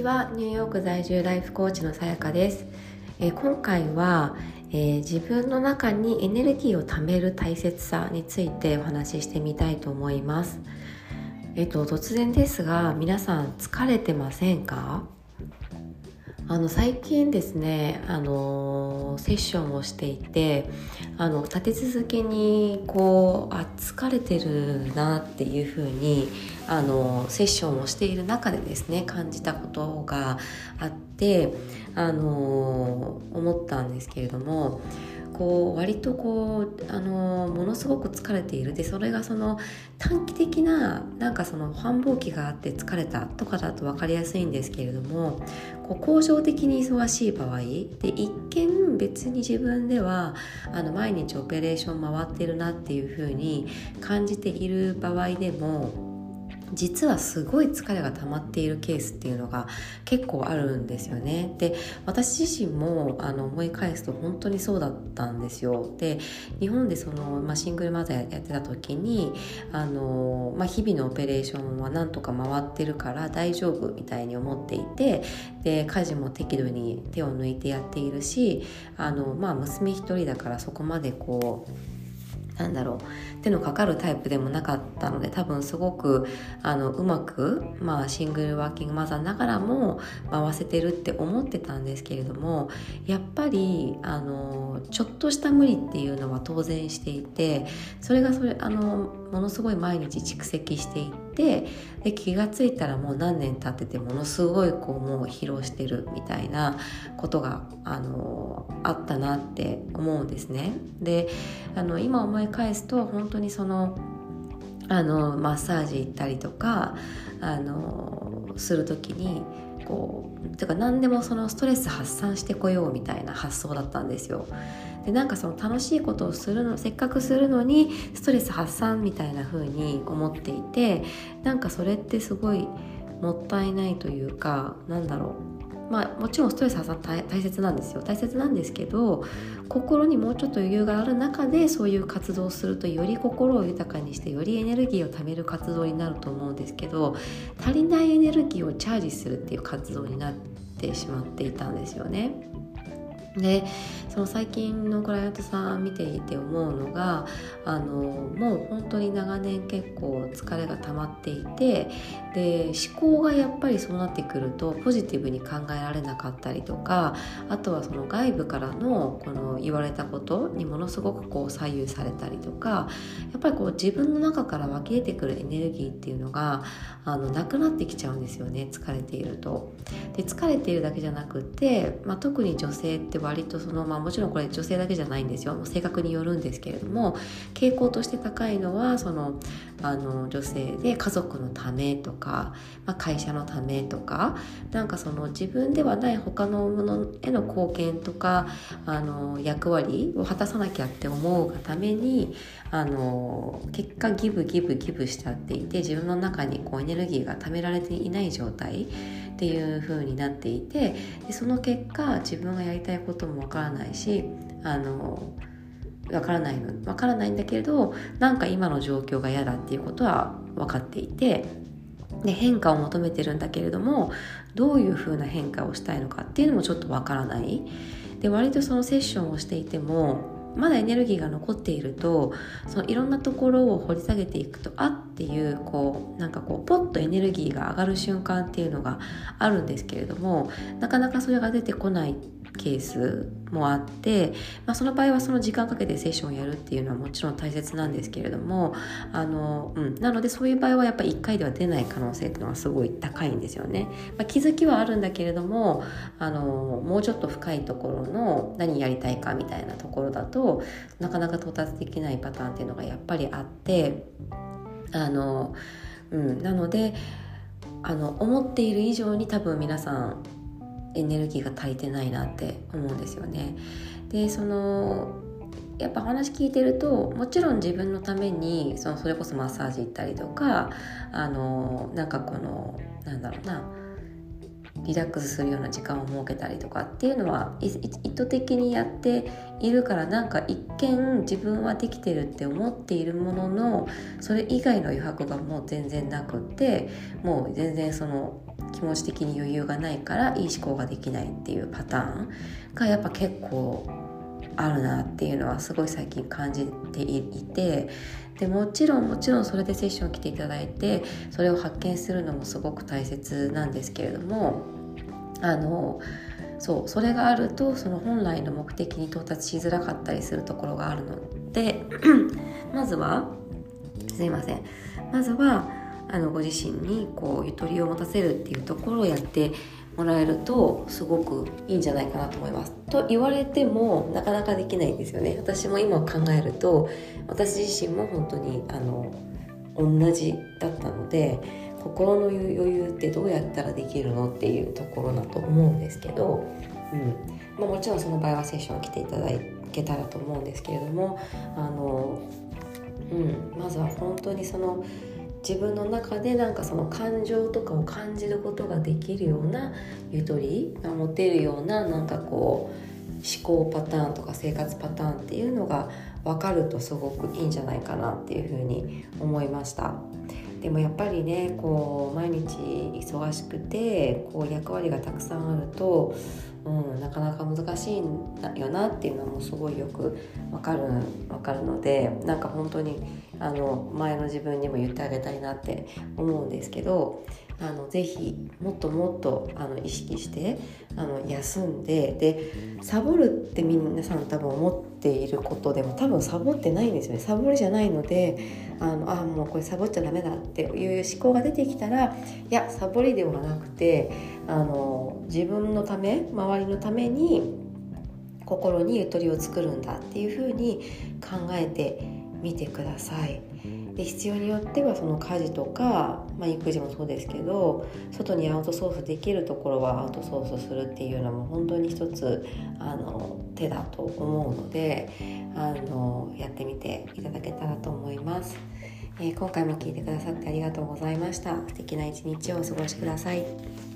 ちは。ニューヨーク在住ライフコーチのさやかです、えー、今回は、えー、自分の中にエネルギーを貯める大切さについてお話ししてみたいと思います。えっ、ー、と突然ですが皆さん疲れてませんか？あの最近ですねあのセッションをしていてあの立て続けにこうあ疲れてるなっていう風にあにセッションをしている中でですね感じたことがあってあの思ったんですけれどもこう割とこうあのものすごく疲れている。でそれがその短期的ななんかその繁忙期があって疲れたとかだと分かりやすいんですけれどもこう恒常的に忙しい場合で一見別に自分ではあの毎日オペレーション回ってるなっていうふうに感じている場合でも実はすごい疲れが溜まっているケースっていうのが結構あるんですよね。で私自身もあの思い返すと本当にそうだったんですよ。で日本でその、まあ、シングルマザーやってた時にあの、まあ、日々のオペレーションはなんとか回ってるから大丈夫みたいに思っていてで家事も適度に手を抜いてやっているしあの、まあ、娘一人だからそこまでこうなんだろう。手のかかるタイプでもなかったので多分すごくあのうまく、まあ、シングルワーキングマザーながらも回せてるって思ってたんですけれどもやっぱりあのちょっとした無理っていうのは当然していてそれがそれあのものすごい毎日蓄積していてってで気が付いたらもう何年経っててものすごいこうもう疲労してるみたいなことがあのあったなって思うんですね。であの今思い返すと本当にそのあのマッサージ行ったりとかあのする時にこうてか何でもそのストレス発散してこようみたいな発想だったんですよ。でなんかその楽しいことをするのせっかくするのにストレス発散みたいな風に思っていてなんかそれってすごいもったいないというかなんだろうまあもちろんストレス発散大切なんですよ大切なんですけど心にもうちょっと余裕がある中でそういう活動をするとより心を豊かにしてよりエネルギーを貯める活動になると思うんですけど足りないエネルギーをチャージするっていう活動になってしまっていたんですよね。でその最近のクライアントさん見ていて思うのがあのもう本当に長年結構疲れが溜まっていてで思考がやっぱりそうなってくるとポジティブに考えられなかったりとかあとはその外部からのこの言われたことにものすごくこう左右されたりとかやっぱりこう自分の中から湧き出てくるエネルギーっていうのがあのなくなってきちゃうんですよね疲れていると。で疲れているだけじゃなくて、まあ、特に女性って割とその、まあ、もちろんこれ女性だけじゃないんですよ。性格によるんですけれども傾向として高いのはそのあの女性で家族のためとか、まあ、会社のためとかなんかその自分ではない他のものへの貢献とかあの役割を果たさなきゃって思うがためにあの結果ギブギブギブしちゃっていて自分の中にこうエネルギーが貯められていない状態っていう風になっていてでその結果自分がやりたいこともわからないしあのわからないわからないんだけれどなんか今の状況が嫌だっていうことは分かっていてで変化を求めてるんだけれどもどういう風な変化をしたいのかっていうのもちょっとわからない。で割とそのセッションをしていてもまだエネルギーが残っているとそのいろんなところを掘り下げていくとあっていうこうなんかこうポッとエネルギーが上がる瞬間っていうのがあるんですけれどもなかなかそれが出てこないケースもあって、まあ、その場合はその時間かけてセッションをやるっていうのはもちろん大切なんですけれどもあの、うん、なのでそういう場合はやっぱり1回では出ない可能性っていうのはすごい高いんですよね。まあ、気づきはあるんだけれどもあのもうちょっと深いところの何やりたいかみたいなところだとなかなか到達できないパターンっていうのがやっぱりあってあの、うん、なのであの思っている以上に多分皆さんエネルギーが足りてないなって思うんですよね。でそのやっぱ話聞いてるともちろん自分のためにそのそれこそマッサージ行ったりとかあのなんかこのなんだろうなリラックスするような時間を設けたりとかっていうのは意図的にやっているからなんか一見自分はできてるって思っているもののそれ以外の余白がもう全然なくってもう全然その気持ち的に余裕がないからいい思考ができないっていうパターンがやっぱ結構あるなっていうのはすごい最近感じていてでもちろんもちろんそれでセッション来ていただいてそれを発見するのもすごく大切なんですけれどもあのそうそれがあるとその本来の目的に到達しづらかったりするところがあるので まずはすいません。まずはあのご自身にこうゆとりを持たせるっていうところをやってもらえるとすごくいいんじゃないかなと思います。と言われてもなかなかできないんですよね。私も今考えると私自身も本当にあの同じだったので心の余裕ってどうやったらできるのっていうところだと思うんですけど、うんまあ、もちろんその場合はセッション来ていただけたらと思うんですけれどもあの、うん、まずは本当にその自分の中でなんかその感情とかを感じることができるようなゆとりが持てるようななんかこう思考パターンとか生活パターンっていうのが分かるとすごくいいんじゃないかなっていうふうに思いました。でもやっぱりねこう毎日忙しくてこう役割がたくさんあるとうん、なかなか難しいんだよなっていうのもすごいよくわかるわかるのでなんか本当にあの前の自分にも言ってあげたいなって思うんですけどあのぜひもっともっとあの意識してあの休んででサボるって皆さん多分思っていることでも多分サボってないんですよね。サボりじゃないのであのあもうこれサボっちゃダメだっていう思考が出てきたらいやサボりではなくてあの自分のため周りのために心にゆとりを作るんだっていうふうに考えてみてください。で必要によってはその家事とか、まあ、育児もそうですけど外にアウトソースできるところはアウトソースするっていうのも本当に一つあの手だと思うのであのやってみていただけたらと思います、えー、今回も聞いてくださってありがとうございました。素敵な一日をお過ごしください。